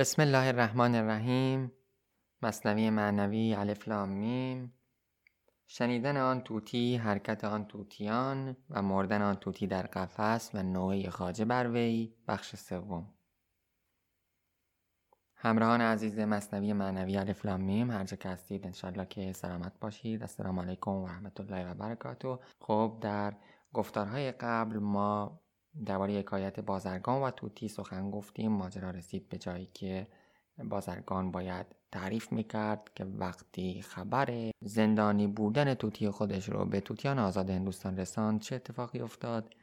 بسم الله الرحمن الرحیم. مثنوی معنوی الف لام میم. شنیدن آن طوطی حرکت آن طوطیان و مردن آن طوطی در قفس و نوحه‌ی خواجه بر وی. بخش سوم. همراهان عزیز مثنوی معنوی الف لام میم هر جا که هستید انشالله که سلامت باشید. السلام علیکم و رحمت الله و برکاته. خب در گفتارهای قبل ما درباره حکایت بازرگان و توتی سخن گفتیم. ماجرا رسید به جایی که بازرگان باید تعریف می‌کرد که وقتی خبر زندانی بودن توتی خودش رو به توتیان آزاد هندوستان رساند چه اتفاقی افتاد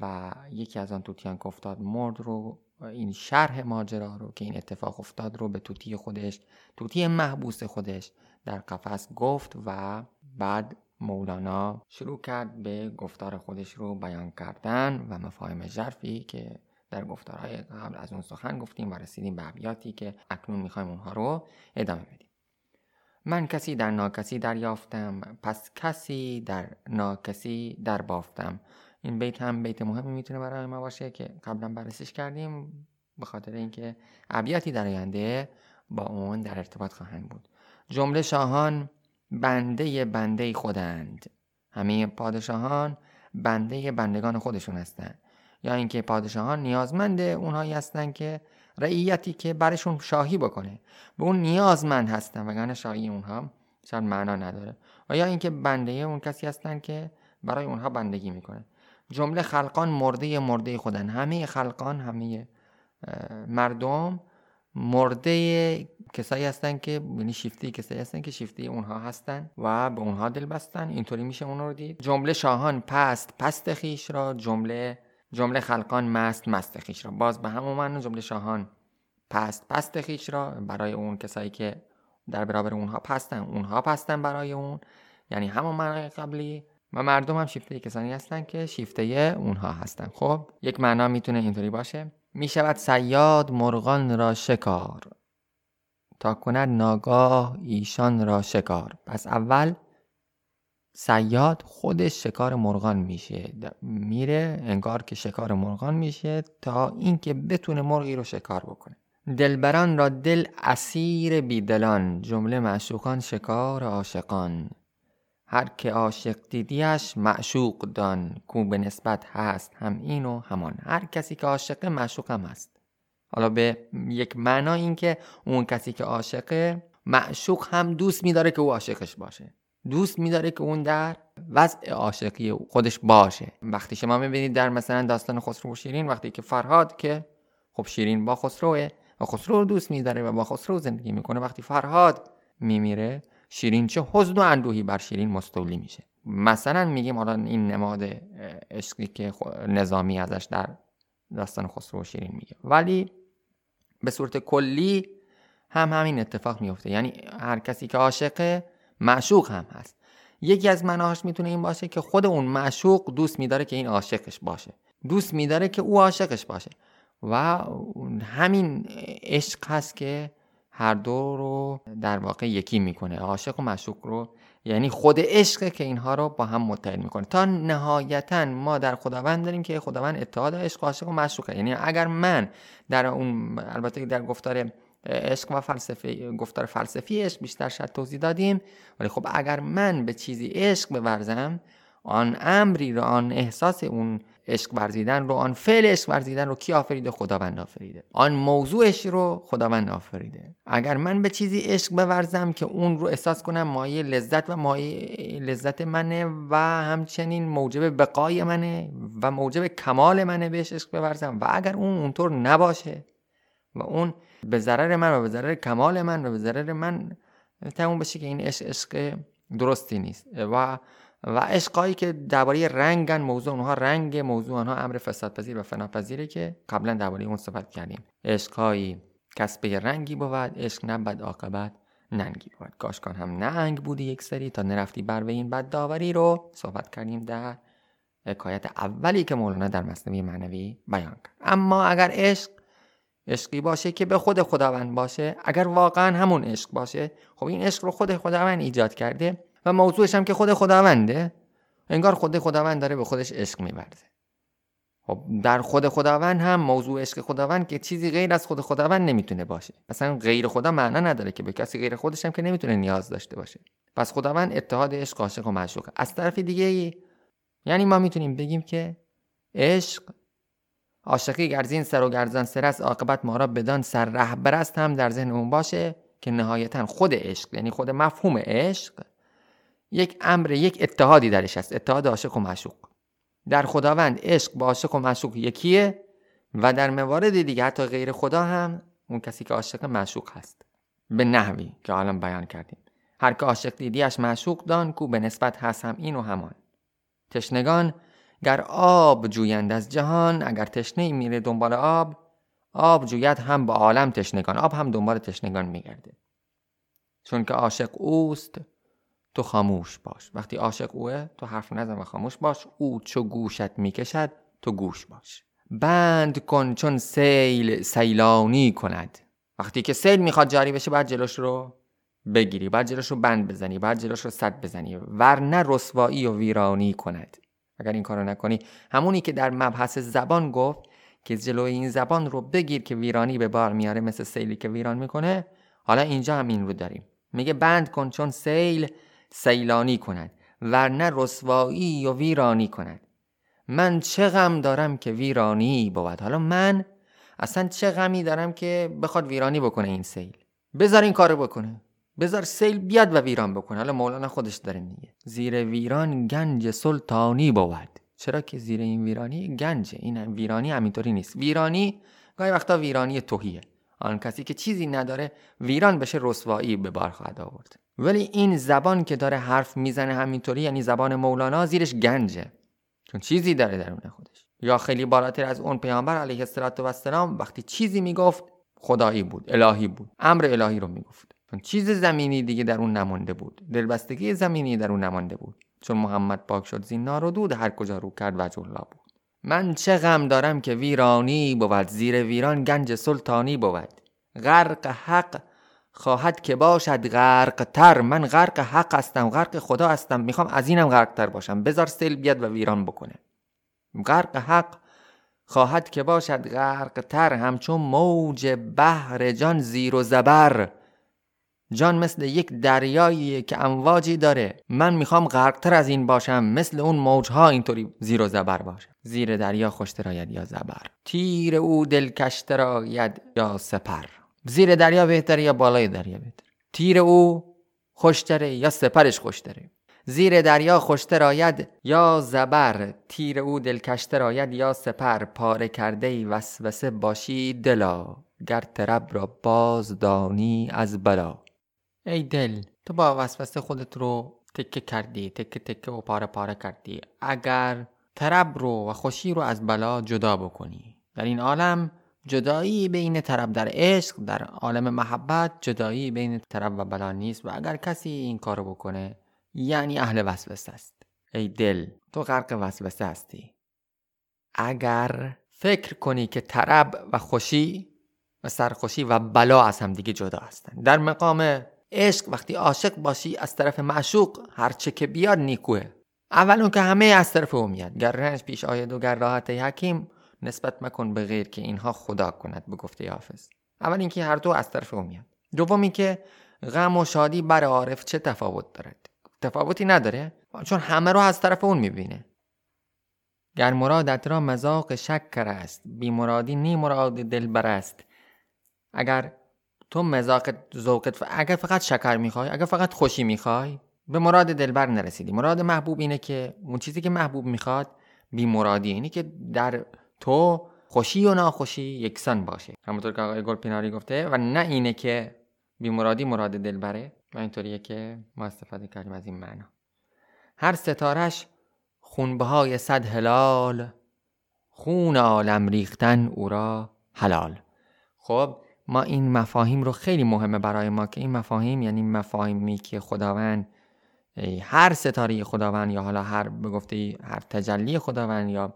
و یکی از آن توتیان که افتاد مرد رو این شرح ماجرا رو که این اتفاق افتاد رو به توتی خودش توتی محبوس خودش در قفس گفت و بعد مولانا شروع کرد به گفتار خودش رو بیان کردن و مفاهیم ژرفی که در گفتارهای قبل از اون سخن گفتیم و رسیدیم به ابیاتی که اکنون می‌خوایم اونها رو ادامه بدیم. من کسی در ناکسی دریافتم پس کسی در ناکسی در بافتم این بیت هم بیت مهمی می‌تونه برای ما باشه که قبلا بررسیش کردیم به خاطر اینکه ابیاتی در آینده با اون در ارتباط خواهند بود. جمله شاهان بنده بنده خودند. همه پادشاهان بنده بندگان خودشون هستند. یا اینکه پادشاهان نیازمند اونهایی هستند که رعیتی که برشون شاهی بکنه. به اون نیازمند هستن وگرنه شاهی اونها شاید معنا نداره. و یا اینکه بنده اون کسی هستن که برای اونها بندگی می‌کنه. جمله خلقان مرده مرده خودن. همه خلقان همه مردم مرده کسایی هستن که یعنی شیفتی کسایی هستن که شیفتی اونها هستن و به اونها دل بستن. اینطوری میشه اون رو دید. جمله شاهان پست پست خیش را. جمله جمله خلقان مست مست خیش را. باز به همون معنی جمله شاهان پست پست خیش را. برای اون کسایی که در برابر اونها پستن اونها پستن برای اون. یعنی همون معنی قبلی. و مردم هم شیفته کسانی هستن که شیفته اونها هستن. خب یک معنا می‌تونه اینطوری باشه. می‌شود سیاد مرغان را شکار. تا کند ناگاه ایشان را شکار. پس اول سیاد خودش شکار مرغان میشه. میره انگار که شکار مرغان میشه تا اینکه بتونه مرغی رو شکار بکنه. دلبران را دل اسیر بیدلان جمله معشوقان شکار عاشقان. هر که عاشق دیدیش معشوق دان کو به نسبت هست هم این و همان. هر کسی که عاشقه معشوق هم هست حالا به یک معنا این که اون کسی که عاشقه معشوق هم دوست میداره که او عاشقش باشه. دوست میداره که اون در وضع عاشقی خودش باشه. وقتی شما می‌بینید در مثلا داستان خسرو و شیرین وقتی که فرهاد که خب شیرین با خسروه و خسرو رو دوست میداره و با خسرو زندگی می‌کنه وقتی فرهاد میمیره شیرین چه حزن و اندوهی بر شیرین مستولی میشه. مثلا میگیم حالا این نماد عشقی که نظامی ازش در داستان خسرو و شیرین میگه. ولی به صورت کلی هم همین اتفاق میفته. یعنی هر کسی که عاشقه معشوق هم هست. یکی از مناهاش می‌تونه این باشه که خود اون معشوق دوست میداره که این عاشقش باشه. دوست میداره که او عاشقش باشه. و همین عشق هست که هر دو رو در واقع یکی می‌کنه. عاشق و معشوق رو یعنی خود عشق که اینها رو با هم متحد می‌کنه. تا نهایتا ما در خداوند داریم که خداوند اتحاد عشق عاشق و معشوقه. یعنی اگر من در اون البته در گفتار عشق و فلسفه گفتار فلسفی عشق بیشتر شاید توضیح دادیم ولی خب اگر من به چیزی عشق بورزم آن امری رو آن احساس اون عشق ورزیدن رو آن فعل عشق ورزیدن رو کی آفریده؟ خداوند آفریده. آن موضوعش رو خداوند آفریده. اگر من به چیزی عشق بورزم که اون رو احساس کنم مایه لذت و مایه لذت منه و همچنین موجب بقای منه و موجب کمال منه بهش عشق بورزم و اگر اون اونطور نباشه و اون به ضرر من و به ضرر کمال من و به ضرر من تموم بشه که این عشق عشق درستی نیست. و و عشقایی که درباره رنگن موضوع اونها رنگ موضوع اونها امر فسادپذیر و فناپذیره که قبلا درباره اون صحبت کردیم. عشقهایی کسبه رنگی بود عشق نبد عاقبت ننگی بود. کاشکان هم ننگ بودی یک سری تا نرفتی بر این بد داوری رو. صحبت کردیم در حکایت اولی که مولانا در مصنوی معنوی بیان کرد. اما اگر عشق عشقی باشه که به خود خداوند باشه اگر واقعا همون عشق باشه خب این عشق رو خود خداوند ایجاد کرده. و موضوعش هم که خود خداونده انگار خود خداوند داره به خودش عشق میورزه. خب در خود خداوند هم موضوع عشق خداوند که چیزی غیر از خود خداوند نمی‌تونه باشه. مثلا غیر خدا معنا نداره که به کسی غیر خودش هم که نمی‌تونه نیاز داشته باشه. پس خداوند اتحاد عشق عاشق و معشوق از طرف دیگه یعنی ما می‌تونیم بگیم که عشق عاشقی گرزین سر و گرزان سر است عاقبت ما را بدان سر رهبر است هم در ذهن اون باشه که نهایتا خود عشق یعنی خود مفهوم عشق یک امر یک اتحادی درش است اتحاد عاشق و معشوق. در خداوند عشق با عاشق و معشوق یکیه و در موارد دیگه حتی غیر خدا هم اون کسی که عاشق معشوق هست. به نحوی که الان بیان کردیم. هر که عاشق دیدیش معشوق دان کو به نسبت هست هم این و همان. تشنگان گر آب جویند از جهان اگر تشنه میره دنبال آب آب جوید هم با عالم تشنگان. آب هم دنبال تشنگان میگرده. چون که عاشق اوست تو خاموش باش. وقتی عاشق اوه تو حرف نزن و خاموش باش. او چو گوشت می‌کشد تو گوش باش. بند کن چون سیل سیلانی کند. وقتی که سیل می‌خواد جاری بشه بعد جلوش رو بگیری بعد جلوش رو بند بزنی بعد جلوش رو صد بزنی. ورنه رسوایی و ویرانی کند. اگر این کارو نکنی. همونی که در مبحث زبان گفت که جلوی این زبان رو بگیر که ویرانی به بار میاره مثل سیلی که ویران می‌کنه. حالا اینجا هم این رو داریم. میگه بند کن چون سیل سیلانی کند ورنه رسوایی و ویرانی کند. من چه غم دارم که ویرانی بود. حالا من اصلا چه غمی دارم که بخواد ویرانی بکنه این سیل؟ بذار این کارو بکنه. بذار سیل بیاد و ویران بکنه. حالا مولانا خودش داره میگه. زیر ویران گنج سلطانی بود. چرا که زیر این ویرانی گنجه؟ این ویرانی همینطوری نیست. ویرانی گاهی وقتا ویرانی توهیه. آن کسی که چیزی نداره ویران بشه رسوایی به بار خواهد آورد. ولی این زبان که داره حرف می‌زنه همینطوری یعنی زبان مولانا زیرش گنجه. چون چیزی داره درون خودش. یا خیلی بالاتر از اون پیامبر علیه السلام وقتی چیزی می‌گفت خدایی بود الهی بود. امر الهی رو می‌گفت. چون چیز زمینی دیگه در اون نمانده بود. دلبستگی زمینی در اون نمانده بود. چون محمد پاک شد زین نار و دود هر کجا رو کرد وجه الله بود. من چه غم دارم که ویرانی بود زیر ویران گنج سلطانی بود. غرق حق خواهد که باشد غرق تر. من غرق حق هستم غرق خدا هستم. می‌خوام از اینم غرق تر باشم. بذار سیل بیاد و ویران بکنه. غرق حق خواهد که باشد غرق تر. همچون موج بحر جان زیر و زبر. جان مثل یک دریایی که امواجی داره. من می‌خوام غرقتر از این باشم. مثل اون موجها اینطوری زیر و زبر باشم زیر دریا خوشتر یا زبر. تیر او دلکشتر آید یا سپر. زیر دریا بهتره یا بالای دریا بهتره تیر او خوشتره یا سپرش خوشتره؟ زیر دریا خوشتر آید یا زبر؟ تیر او دلکشتر آید یا سپر؟ پاره کرده ای وسوسه باشی دلا گر ترب را باز دانی از بلا. ای دل تو با وسوسه خودت رو تکه کردی تکه تکه و پاره پاره کردی. اگر طرب رو و خوشی رو از بلا جدا بکنی در این عالم جدایی بین طرب در عشق در عالم محبت جدایی بین طرب و بلا نیست و اگر کسی این کارو بکنه یعنی اهل وسوسه است. ای دل تو غرق وسوسه هستی. اگر فکر کنی که طرب و خوشی و سرخوشی و بلا از هم دیگه جدا هستند در مقام عشق وقتی عاشق باشی از طرف معشوق هرچه که بیاد نیکوه. اول اون که همه از طرف او میاد. گر رنج پیش آید و گر راحت حکیم نسبت مکن به غیر که اینها خدا کند به گفته حافظ. اول اینکه هر دو از طرف او میاد دوم که غم و شادی بر عارف چه تفاوت دارد؟ تفاوتی نداره چون همه رو از طرف اون می‌بینه. گر مرادت را مذاق شکر است بی مرادی نی مراد دلبر است. اگر تو مزاقت ذوقت اگر فقط شکر می‌خوای اگر فقط خوشی می‌خوای به مراد دلبر نرسیدی. مراد محبوب اینه که اون چیزی که محبوب می‌خواد بی مرادی. اینه که در تو خوشی و ناخوشی؟ یکسان باشه. همونطور که آقای گلپیناری گفته و نه اینه که بی مرادی مراد دلبره و اینطوریه که ما استفاده کردیم از این معنا. هر ستارش خونبهای صد هلال خون عالم ریختن او را حلال. خب ما این مفاهیم رو خیلی مهمه برای ما که این مفاهیم یعنی مفاهیمی که خداوند هر ستاره خداوند یا حالا هر به گفته هر تجلی خداوند یا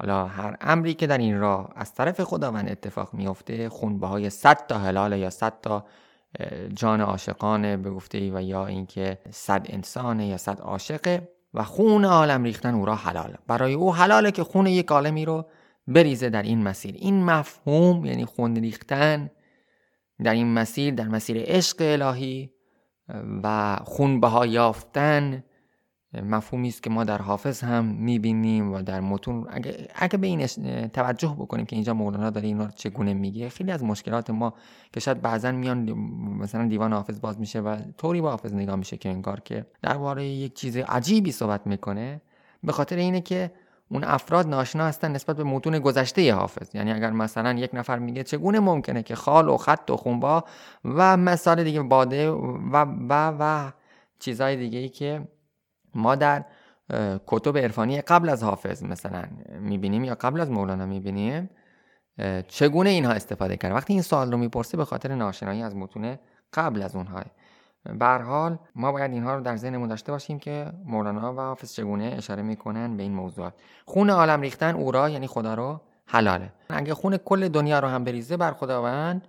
حالا هر امری که در این راه از طرف خداوند اتفاق میفته خونبه های صد تا هلال یا صد تا جان عاشقانه به گفته و یا اینکه صد انسانه یا صد عاشقه و خون عالم ریختن او را حلال. برای او حلاله که خون یک عالمی رو بریزه در این مسیر. این مفهوم یعنی خون ریختن در این مسیر در مسیر عشق الهی و خونبها یافتن مفهومی است که ما در حافظ هم می‌بینیم و در متون اگه, اگه به این توجه بکنیم که اینجا مولانا داره اینا چگونه میگه خیلی از مشکلات ما که شاید بعضا میان مثلا دیوان حافظ باز میشه و طوری با حافظ نگاه میشه که انگار که درباره یک چیز عجیبی صحبت می‌کنه به خاطر اینه که اون افراد ناشنا هستن نسبت به متون گذشته حافظ. یعنی اگر مثلا یک نفر میگه چگونه ممکنه که خال و خط و خونبا و مثال دیگه باده و و و چیزهای دیگه ای که ما در کتب عرفانی قبل از حافظ مثلا می‌بینیم یا قبل از مولانا می‌بینیم چگونه اینها استفاده کرد وقتی این سوال رو می‌پرسه به خاطر ناشنایی از متون قبل از اونها. به حال ما باید اینها رو در ذهنمون داشته باشیم که مولانا و حافظ چگونه اشاره می‌کنن به این موضوعات. خون عالم ریختن او را یعنی خدا رو حلاله. اگه خون کل دنیا رو هم بریزه بر خداوند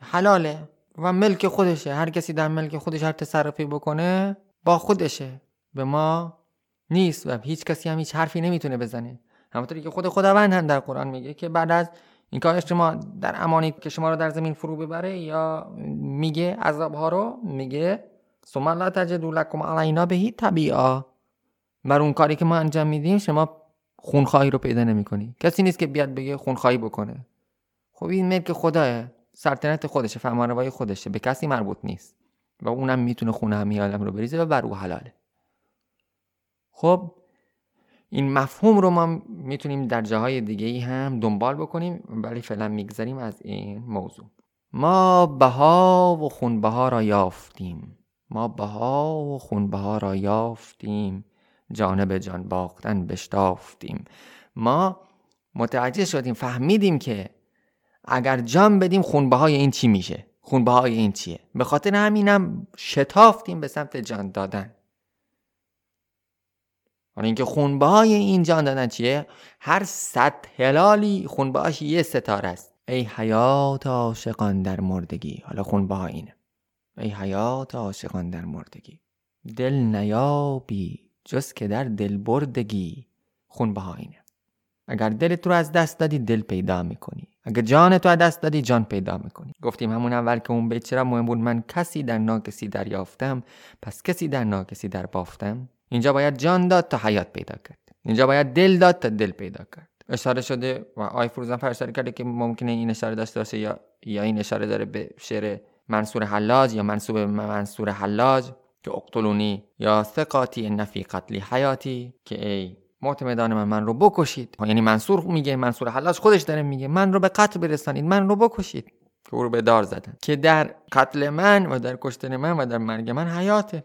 حلاله و ملک خودشه. هر کسی در ملک خودش هر تصرفی بکنه با خودشه. به ما نیست و هیچ کسی هم هیچ حرفی نمی‌تونه بزنه. همونطوری که خود خداوند هم در قرآن میگه که بعد از این کار شما در امانی که شما رو در زمین فرو ببره یا میگه عذاب ها رو میگه ثم لا تجدوا لکم علینا بهی طبیعا بر اون کاری که ما انجام میدیم شما خونخواهی رو پیدا نمی‌کنی. کسی نیست که بیاد بگه خونخواهی بکنه. خب این ملک خداه سلطنت خودشه فرمانروایی خودشه به کسی مربوط نیست. و اونم می‌تونه خونه همه عالم رو بریزه و بر او حلاله. خب این مفهوم رو ما می‌تونیم در جاهای دیگه ای هم دنبال بکنیم ولی فعلا میگذریم از این موضوع. ما بها و خونبها را یافتیم. ما بها و خونبها را یافتیم. جانب جان باختن بشتافتیم. ما متوجه شدیم فهمیدیم که اگر جان بدیم خونبهای این چی میشه؟ خونبهای این چیه؟ به خاطر همینم شتافتیم به سمت جان دادن. حالا اینکه خونبهای این جان دادن چیه؟ هر صد هلالی خونبهاش یه ستاره است. ای حیات عاشقان در مردگی. حالا خونبها اینه. ای حیات عاشقان در مردگی. دل نیابی جز که در دل بردگی. خونبها اینه. اگر دل تو از دست دادی دل پیدا می‌کنی. اگر جان تو از دست دادی جان پیدا می‌کنی. گفتیم همون اول که اون بیت چرا مهم بود من کسی در ناکسی دریافتم. پس کسی در ناکسی در بافتم اینجا باید جان داد تا حیات پیدا کرد. اینجا باید دل داد تا دل پیدا کرد. اشاره شده و آی فروزان فرشاری کرده که ممکنه این اشاره داشته باشه یا یا این اشاره داره به شعر منصور حلاج یا منصوب منصور حلاج که اقتلونی یا ثقاتی نفی قتلی حیاتی که ای معتمدان من من رو بکشید. یعنی منصور میگه منصور حلاج خودش داره میگه من رو به قتل برسانید من رو بکشید. که او رو به دار زدن. که در قتل من و در کشتن من و در مرگ من حیاته.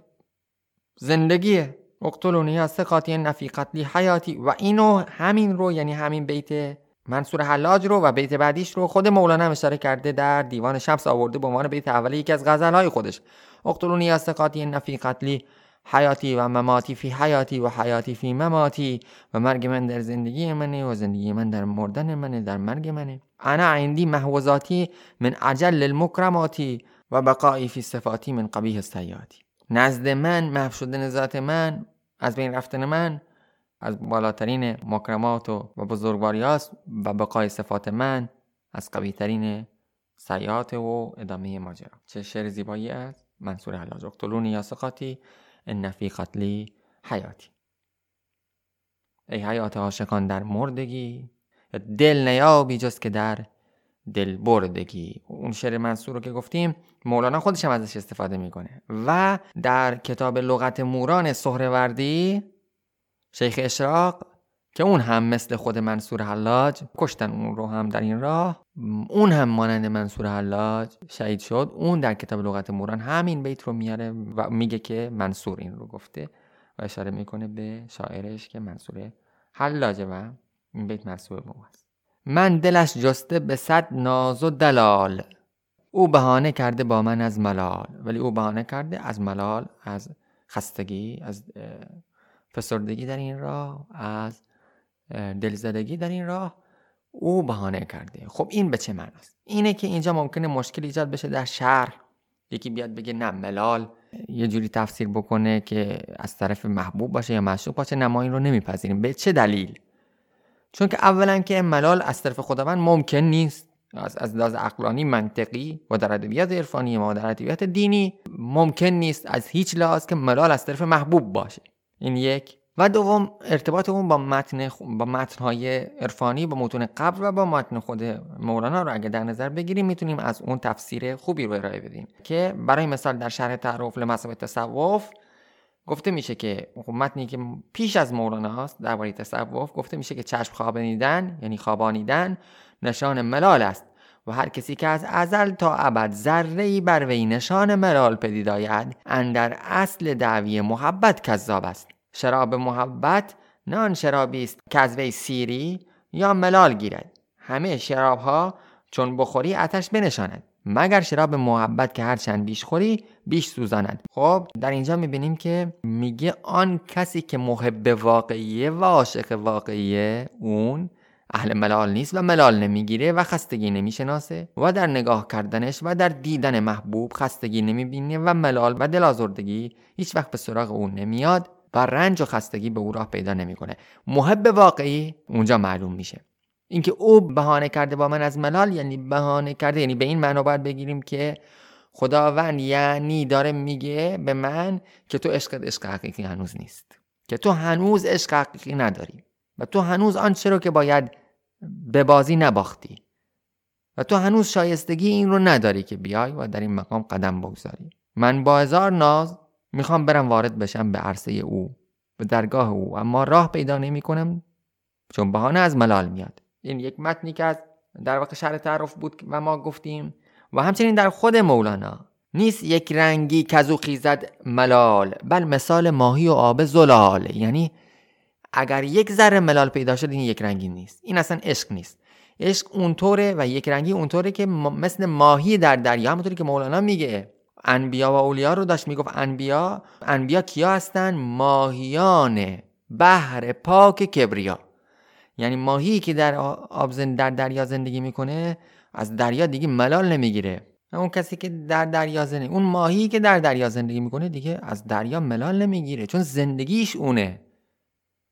زندگیه. اقتلونی از سقاطی نفی قتلی حیاتی و اینو همین رو یعنی همین بیت منصور حلاج رو و بیت بعدیش رو خود مولانا اشاره کرده در دیوان شمس آورده به عنوان بیت اولی یکی از غزلهای خودش. اقتلونی از سقاطی نفی قتلی حیاتی و مماتی فی حیاتی و حیاتی فی مماتی و مرگ من در زندگی منه و زندگی من در مردن منه در مرگ منه. انا عندی محوزاتی من عجل المکرماتی و بقایی فی صفاتی من قبیه سیاتی نزد من محو شدن ذات من از بین رفتن من از بالاترین مکرمات و بزرگواری و بقای صفات من از قوی ترین سیات و ادامه ماجرا. چه شعر زیبایی است؟ منصور حلاج اقتلونی یا سقاتی ان فی قتلی حیاتی. ای حیات عاشقان در مردگی دل نیابی جز که در دل بردگی. اون شعر منصور رو که گفتیم مولانا خودش هم ازش استفاده می‌کنه. و در کتاب لغت موران سهروردی شیخ اشراق که اون هم مثل خود منصور حلاج کشتن اون رو هم در این راه. اون هم مانند منصور حلاج شهید شد. اون در کتاب لغت موران همین بیت رو میاره و میگه که منصور این رو گفته و اشاره می‌کنه به شاعرش که منصور حلاجه و این بیت منصور به است من دلش جسته به صد ناز و دلال. او بهانه کرده با من از ملال ولی او بهانه کرده از ملال از خستگی از فسردگی در این راه از دلزدگی در این راه او بهانه کرده. خب این به چه است؟ اینه که اینجا ممکنه مشکل ایجاد بشه در شهر یکی بیاد بگه نه ملال یه جوری تفسیر بکنه که از طرف محبوب باشه یا معشوق باشه نه ما این رو نمیپذیریم. به چه دلیل؟ چون که اولا که ملال از طرف خداوند ممکن نیست. از از لحاظ عقلانی منطقی و در ادبیات عرفانی ما در ادبیات دینی ممکن نیست از هیچ لحاظ که ملال از طرف محبوب باشه. این یک. و دوم ارتباط اون با متن با متنهای عرفانی با متون قبل و با متن خود مولانا رو اگه در نظر بگیریم می‌تونیم از اون تفسیر خوبی رو ارائه بدیم. که برای مثال در شرح تعارف لمذهب تصوف گفته میشه که خب متنی که پیش از مولانا هست درباره تصوف گفته میشه که چشم خوابانیدن یعنی خوابانیدن نشان ملال است و هر کسی که از ازل تا ابد ذره ای بر وی نشان ملال پدید آید اندر اصل دعوی محبت کذاب است. شراب محبت نه آن شرابی است که از وی سیری یا ملال گیرد. همه شراب ها چون بخوری آتش بنشاند. مگر شراب محبت که هرچند بیش خوری بیش سوزاند. خب در اینجا می‌بینیم که میگه آن کسی که محب واقعیه و عاشق واقعیه اون اهل ملال نیست و ملال نمی‌گیره و خستگی نمی‌شناسه و در نگاه کردنش و در دیدن محبوب خستگی نمی‌بینه و ملال و دلازردگی هیچ وقت به سراغ اون نمیاد و رنج و خستگی به او راه پیدا نمی‌کنه. محب واقعی اونجا معلوم میشه. اینکه او بهانه کرده با من از ملال یعنی بهانه کرده یعنی به این معنا باید بگیریم که خداوند یعنی داره میگه به من که تو عشق عشق حقیقی هنوز نیست که تو هنوز عشق حقیقی نداری و تو هنوز آنچه رو که باید به بازی نباختی و تو هنوز شایستگی این رو نداری که بیای و در این مقام قدم بگذاری. من با هزار ناز می‌خوام برم وارد بشم به عرصه او به درگاه او اما راه پیدا نمی کنم چون بهانه از ملال میاد. این یک متنی که از در واقع شرح تعرف بود و ما گفتیم و همچنین در خود مولانا نیست یک رنگی کزو خیزد ملال بل مثال ماهی و آب زلال. یعنی اگر یک ذره ملال پیدا شد این یک رنگی نیست. این اصلا عشق نیست. عشق اونطوره و یک رنگی اونطوره که مثل ماهی در دریا همونطوری که مولانا میگه. انبیا و اولیا رو داشت می‌گفت. انبیا انبیا کیا هستن؟ ماهیان بحر پاک کبریا. یعنی ماهی که در آب در دریا زندگی می‌کنه از دریا دیگه ملال نمی‌گیره. اون کسی که در دریا زندگی اون ماهی که در دریا زندگی می‌کنه دیگه از دریا ملال نمی‌گیره چون زندگیش اونه.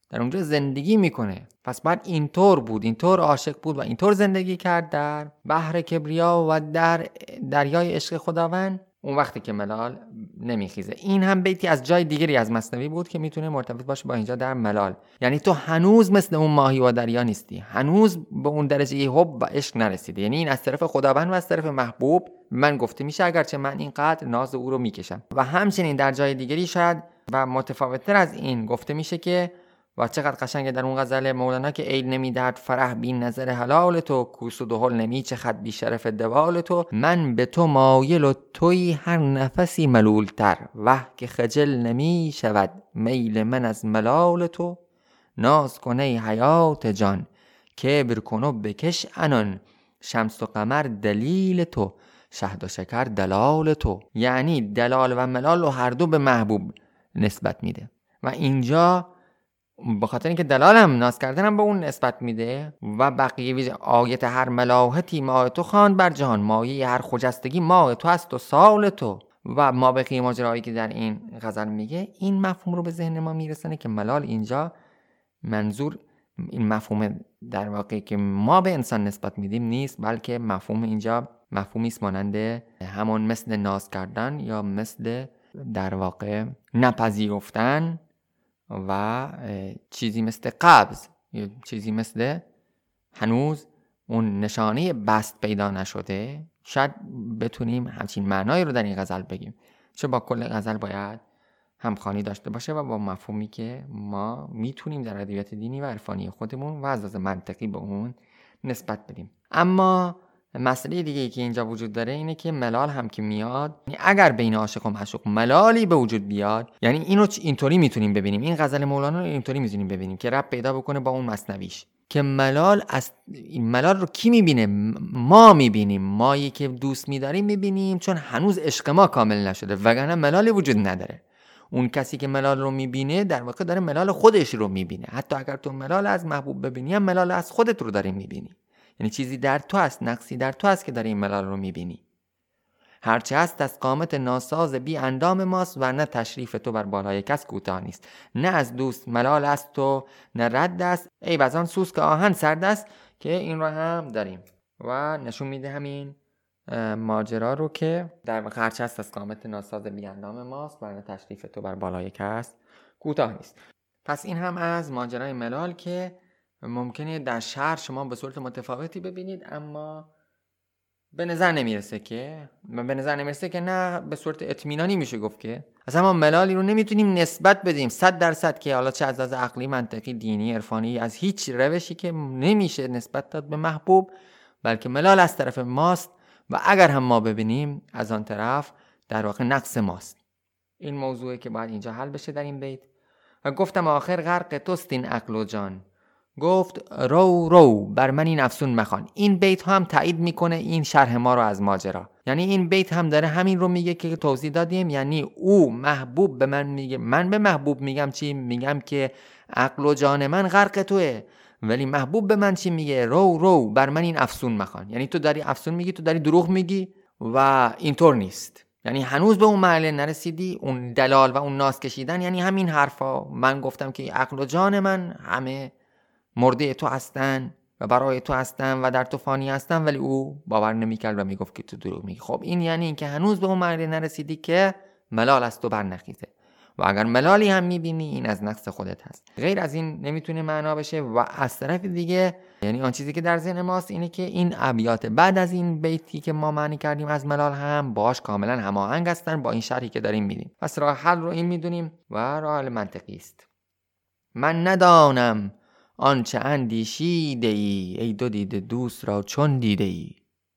در اونجا زندگی می‌کنه. پس بعد اینطور بود اینطور عاشق بود و اینطور زندگی کرد در بحر کبریا و در دریای عشق خداوند. اون وقتی که ملال نمیخیزه. این هم بیتی از جای دیگری از مصنوی بود که می‌تونه مرتبط باشه با اینجا در ملال. یعنی تو هنوز مثل اون ماهی و دریا نیستی. هنوز به اون درجه حب و عشق نرسیده یعنی این از طرف خداوند و از طرف محبوب من گفته میشه اگرچه من اینقدر ناز او رو می‌کشم. و همچنین در جای دیگری شاید و متفاوتتر از این گفته میشه که و چقدر قشنگه در اون غزل مولانا که عید نمی‌دهد فرح بین نظر حلال تو کوس و دهل خد بی شرف دوال تو. من به تو مایل و توی هر نفسی ملولتر. وح که خجل نمی شود میل من از ملال تو. ناز کنه حیات جان کبر کنو بکش انان شمس و قمر دلیل تو شهد و شکر دلال تو. یعنی دلال و ملال و هر دو به محبوب نسبت میده. و اینجا به خاطر اینکه دلالم ناز کردنم به اون نسبت میده و بقیه ویژه آیت هر ملاحتی ما تو خان بر جهان. مایه هر خجستگی ما تو است و سال تو. و ما بقیه ماجرایی که در این غزل میگه این مفهوم رو به ذهن ما میرسنه که ملال اینجا منظور این مفهوم در واقع که ما به انسان نسبت میدیم نیست بلکه مفهوم اینجا مفهومی است مانند همون مثل ناز کردن یا مثل در واقع نپذیرفتن و چیزی مثل قبض یا چیزی مثل هنوز اون نشانه بست پیدا نشده شاید بتونیم همچین معنایی رو در این غزل بگیم چه با کل غزل باید همخانی داشته باشه و با مفهومی که ما می‌تونیم در ادبیات دینی و عرفانی خودمون و از منطقی به اون نسبت بدیم اما مسئله دیگه که اینجا وجود داره اینه که ملال هم که میاد یعنی اگر بین عاشق و معشوق ملالی به وجود بیاد یعنی اینو اینطوری می‌تونیم ببینیم. این غزل مولانا رو اینطوری می‌تونیم ببینیم که رب پیدا بکنه با اون مصنویش. که ملال از ملال رو کی می‌بینه؟ ما می‌بینیم. مایی که دوست میداریم می‌بینیم چون هنوز عشق ما کامل نشده وگرنه ملالی وجود نداره. اون کسی که ملال رو می‌بینه در واقع داره ملال خودش رو می‌بینه. حتی اگر تو ملال از محبوب ببینی هم ملال از خودت رو داری می‌بینی. یعنی چیزی در تو هست نقصی در تو هست که داری این ملال رو می‌بینی. هرچه هست از قامت ناساز بی اندام ماست و نه تشریف تو بر بالای کس کوتاه نیست. نه از دوست ملال است تو نه رد است. ای بزان سوز که آهن سرد است که این رو هم داریم. و نشون میده همین ماجرا رو که در واقع هرچه هست از قامت ناساز بی اندام ماست و نه تشریف تو بر بالای کس کوتاه نیست. پس این هم از ماجرای ملال که ممکنه در شهر شما به صورت متفاوتی ببینید اما به نظر نمی‌رسه که به نظر نمی‌رسه که نه به صورت اطمینانی میشه گفت که. اصلا ما ملالی رو نمی‌تونیم نسبت بدیم صد درصد که حالا چه از از عقلی منطقی دینی عرفانی از هیچ روشی که نمیشه نسبت داد به محبوب بلکه ملال از طرف ماست و اگر هم ما ببینیم از آن طرف در واقع نقص ماست. این موضوعی که باید اینجا حل بشه در این بیت. و گفتم آخر غرق توست این عقل و جان. گفت رو رو بر من این افسون مخوان. این بیت هم تایید می‌کنه این شرح ما رو از ماجرا. یعنی این بیت هم داره همین رو میگه که توضیح دادیم. یعنی او محبوب به من میگه من به محبوب میگم چی؟ میگم که عقل و جان من غرق توه. ولی محبوب به من چی میگه؟ رو رو بر من این افسون مخوان. یعنی تو داری افسون میگی تو داری دروغ میگی و اینطور نیست. یعنی هنوز به اون محله نرسیدی اون دلال و اون ناس کشیدن یعنی همین حرفا. من گفتم که عقل و جان من همه مرده تو هستن و برای تو هستن و در تو فانی هستن ولی او باور نمی‌کرد و می‌گفت که تو دروغ میگی. خب این یعنی اینکه هنوز به اون مرحله نرسیدی که ملال از تو برنخیزه. و اگر ملالی هم می‌بینی این از نقص خودت هست. غیر از این نمی‌تونه معنا بشه و از طرف دیگه یعنی آن چیزی که در ذهن ماست اینه که این ابیات بعد از این بیتی که ما معنی کردیم از ملال هم باش کاملا هماهنگ هستن با این شرحی که داریم میدیم پس راه حل رو این می‌دونیم و راه منطقی است. من ندانم آنچه اندیشیده ای ای دو دیده دوست را چون دیده ای؟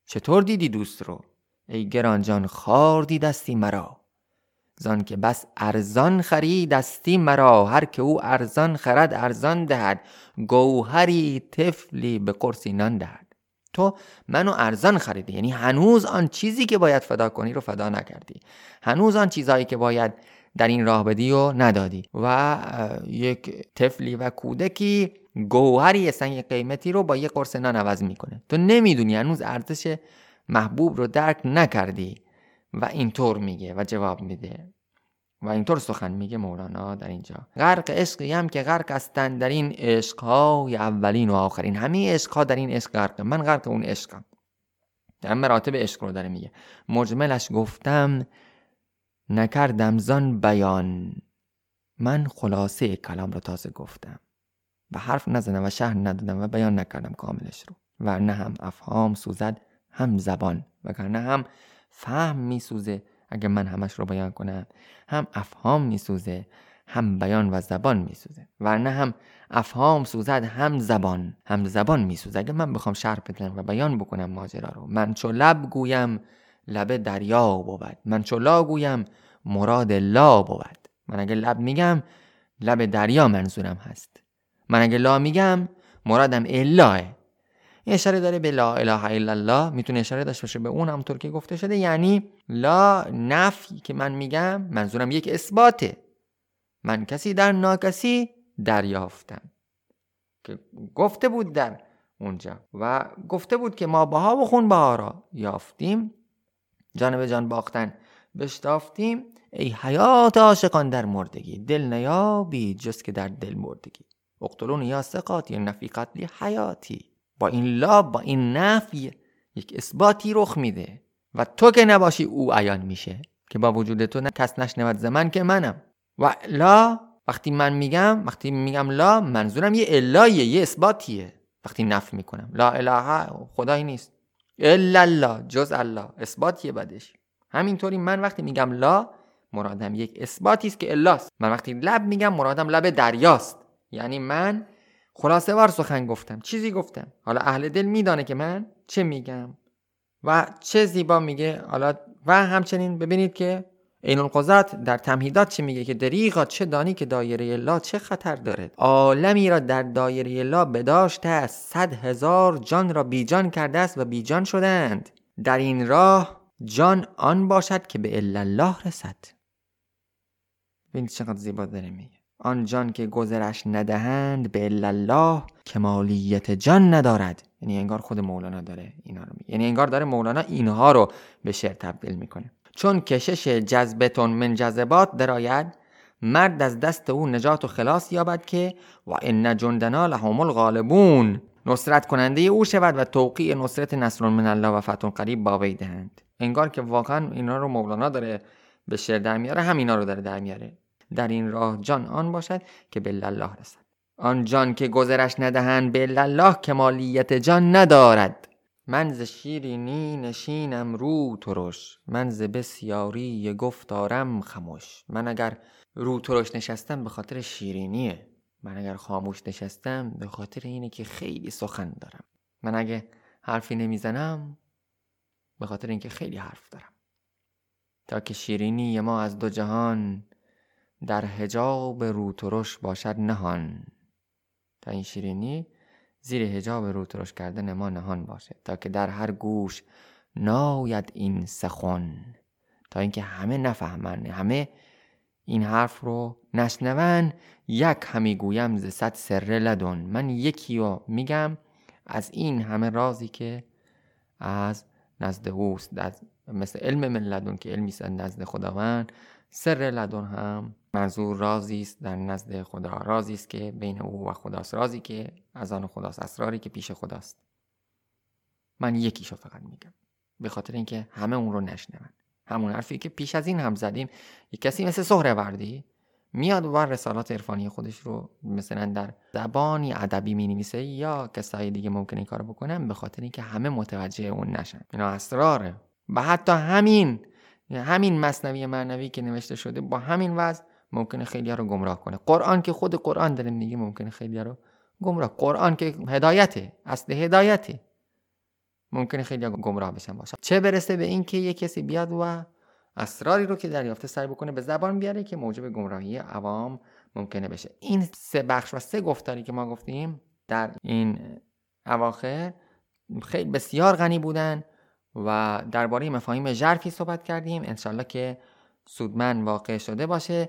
چطور دیدی دوست رو؟ ای گرانجان خار دیدستی مرا. زان که بس ارزان خریدستی مرا هر که او ارزان خرد ارزان دهد. گوهری طفلی به قرصی نان دهد. تو منو ارزان خریدی یعنی هنوز آن چیزی که باید فدا کنی رو فدا نکردی. هنوز آن چیزهایی که باید در این راه بدی و ندادی. و یک طفلی و کودکی گوهری سنگ قیمتی رو با یه قرص نان عوض می‌کنه. تو نمی‌دونی هنوز ارزش محبوب رو درک نکردی و اینطور میگه و جواب میده. و اینطور سخن میگه مولانا در اینجا. غرق عشقی هم که غرق هستن در این عشقهای اولین و آخرین. همه عشقها در این عشق غرق من غرق اون عشقم. در مراتب عشق رو داره میگه. مجملش گفتم نکردم زان بیان. من خلاصه کلام رو تازه گفتم. و حرف نزدم و شهر ندادم و بیان نکردم کاملش رو. و نه هم افهام سوزد هم زبان وگرنه هم فهم میسوزه اگر من همش رو بیان کنم. هم افهام میسوزه هم بیان و زبان میسوزه. نه هم افهام سوزد هم زبان هم زبان میسوزه. اگر من بخوام شرح بدم و بیان بکنم ماجرا رو من چو لب گویم لب دریا بود. من چو لا گویم مراد لا بود. من اگر لب میگم لب دریا منظورم هست. من اگه لا میگم مرادم الاه اشاره داره به لا اله الا الله می‌تونه اشاره داشته باشه به اون همونطور که گفته شده یعنی لا نفی که من میگم منظورم یک اثباته. من کسی در ناکسی دریافتم. که گفته بود در اونجا. و گفته بود که ما بها و خون بها را یافتیم. جان به جان باختن بشتافتیم. ای حیات عاشقان در مردگی دل نیابی جز که در دل مردگی. اقتلون یا سقاط یا نفی قتلی حیاتی. با این لا با این نفی یک اثباتی رخ میده. و تو که نباشی او عیان میشه که با وجود تو نه کس نشنود زمن که منم. و لا وقتی من میگم وقتی میگم لا منظورم یه الایه یه اثباتیه. وقتی نف می‌کنم. لا اله خدایی نیست. الا الله جز الله. اثباتیه بدش همینطوری من وقتی میگم لا مرادم یک اثباتی است که الاست من وقتی لب میگم مرادم لب دریاست. یعنی من خلاصه وار سخن گفتم. چیزی گفتم. حالا اهل دل میدانه که من چه میگم. و چه زیبا میگه. حالا و همچنین ببینید که این القضات در تمهیدات چه میگه که دریغا چه دانی که دایره الله چه خطر دارد. عالمی را در دایره الله بداشته است صد هزار جان را بیجان کرده است و بیجان شدند. در این راه جان آن باشد که به الله رسد. ببینید چقدر زیبا داره میگه. آن جان که گذرش ندهند به الله کمالیت جان ندارد. یعنی انگار خود مولانا داره اینا رو میگه. یعنی انگار داره مولانا اینها رو به شعر تبدیل می‌کنه. چون کشش جذبتون من جذبات دراید مرد از دست او نجات و خلاص یابد که و ان جندنا لهم الغالبون. نصرت کننده او شود و توقیع نصرت نصر من الله و فتح قریب با وی دهند. انگار که واقعا اینا رو مولانا داره به شعر در میاره همینا رو داره در میاره. در این راه جان آن باشد که به الله رسد. آن جان که گذرش ندهند به الله کمالیت جان ندارد. من ز شیرینی نشینم رو ترش. من ز بسیاری گفتارم خموش من اگر رو ترش نشستم به خاطر شیرینیه من اگر خاموش نشستم به خاطر اینه که خیلی سخن دارم. من اگه حرفی نمی‌زنم به خاطر اینکه خیلی حرف دارم. تا که شیرینی ما از دو جهان در هجاب رو ترش باشد نهان. تا این شیرینی زیر هجاب رو ترش کردن ما نهان باشه. تا که در هر گوش ناید این سخن. تا اینکه همه نفهمن همه این حرف رو نشنون. یک همی گویم ز صد سره لدن. من یکی رو میگم از این همه رازی که از نزد اوست. مثل علم من لدن که علمی است نزد خداوند. سر لدن هم منظور رازی است در نزد خدا. رازی است که بین او و خداست. رازی که از آن خداست. اسراری که پیش خداست. من یکیشو فقط میگم. به خاطر اینکه همه اون رو نشنون. همون حرفی که پیش از این هم زدیم. یک کسی مثل سهروردی میاد و رسالات عرفانی خودش رو مثلا در زبانی ادبی می نویسه یا کسای دیگه ممکنه این کارو بکنن به خاطر اینکه همه متوجه اون نشن. اینا اسراره. و حتی همین همین مصنوی معنوی که نوشته شده با همین وضع ممکنه خیلی رو گمراه کنه. قرآن که خود قرآن داره میگه ممکنه خیلی رو گمراه. قرآن که هدایته اصل هدایته. ممکنه خیلی گمراه بشن باشه. چه برسه به اینکه یه کسی بیاد و اسراری رو که دریافته سعی بکنه به زبان بیاره که موجب گمراهی عوام ممکنه بشه. این سه بخش و سه گفتاری که ما گفتیم در این اواخر خیلی بسیار غنی بودن و درباره مفاهیم ژرفی صحبت کردیم. انشالله که سودمن واقع شده باشه.